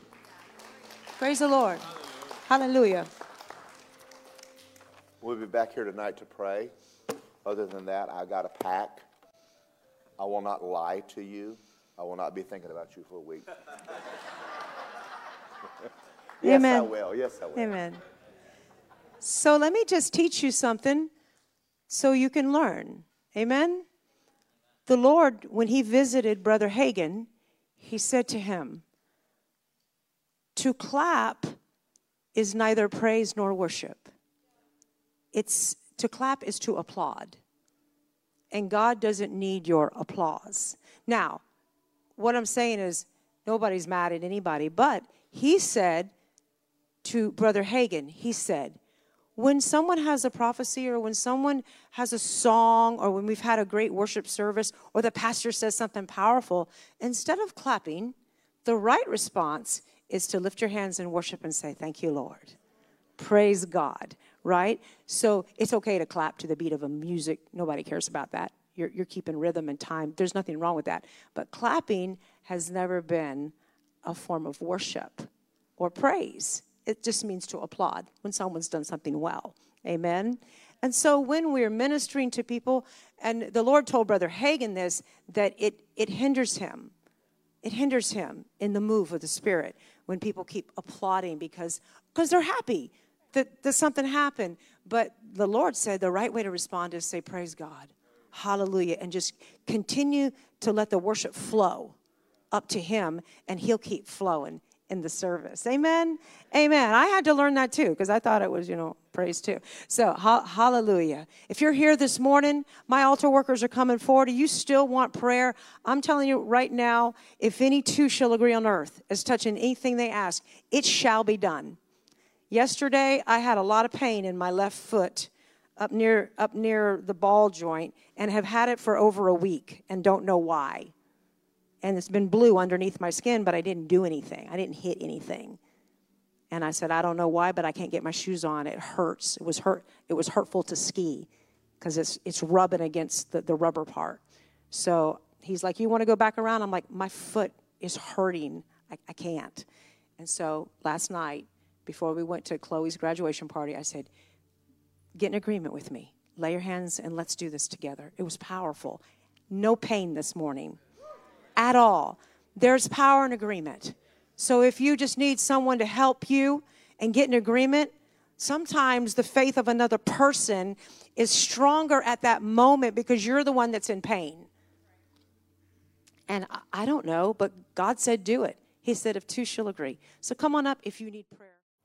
Praise the Lord. Hallelujah. We'll be back here tonight to pray. Other than that, I got a pack. I will not lie to you. I will not be thinking about you for a week. *laughs* yes, Amen. I will. Yes, I will. Amen. So let me just teach you something so you can learn. Amen. The Lord, when He visited Brother Hagin, He said to him, To clap is neither praise nor worship. It's to clap is to applaud. And God doesn't need your applause. Now, what I'm saying is nobody's mad at anybody, but he said to Brother Hagin, he said, when someone has a prophecy or when someone has a song or when we've had a great worship service or the pastor says something powerful, instead of clapping, the right response is to lift your hands in worship and say, Thank you, Lord. Praise God, right? So it's okay to clap to the beat of a music. Nobody cares about that. You're, you're keeping rhythm and time. There's nothing wrong with that. But clapping has never been a form of worship or praise. It just means to applaud when someone's done something well. Amen. And so when we're ministering to people, and the Lord told Brother Hagin this, that it, it hinders him. It hinders him in the move of the Spirit when people keep applauding because because they're happy that, that something happened. But the Lord said the right way to respond is say, Praise God. Hallelujah. And just continue to let the worship flow up to Him, and He'll keep flowing in the service. Amen. Amen. I had to learn that too because I thought it was, you know, praise too. So, ha- hallelujah. If you're here this morning, my altar workers are coming forward. You still want prayer? I'm telling you right now, if any two shall agree on earth as touching anything they ask, it shall be done. Yesterday, I had a lot of pain in my left foot up near up near the ball joint and have had it for over a week and don't know why. And it's been blue underneath my skin, but I didn't do anything. I didn't hit anything. And I said, I don't know why, but I can't get my shoes on. It hurts. It was hurt. It was hurtful to ski because it's it's rubbing against the, the rubber part. So he's like, You want to go back around? I'm like, My foot is hurting. I, I can't. And so last night, before we went to Chloe's graduation party, I said, Get in agreement with me. Lay your hands and let's do this together. It was powerful. No pain this morning at all. There's power in agreement. So if you just need someone to help you and get in agreement, sometimes the faith of another person is stronger at that moment because you're the one that's in pain. And I don't know, but God said do it. He said, if two shall agree. So come on up if you need prayer.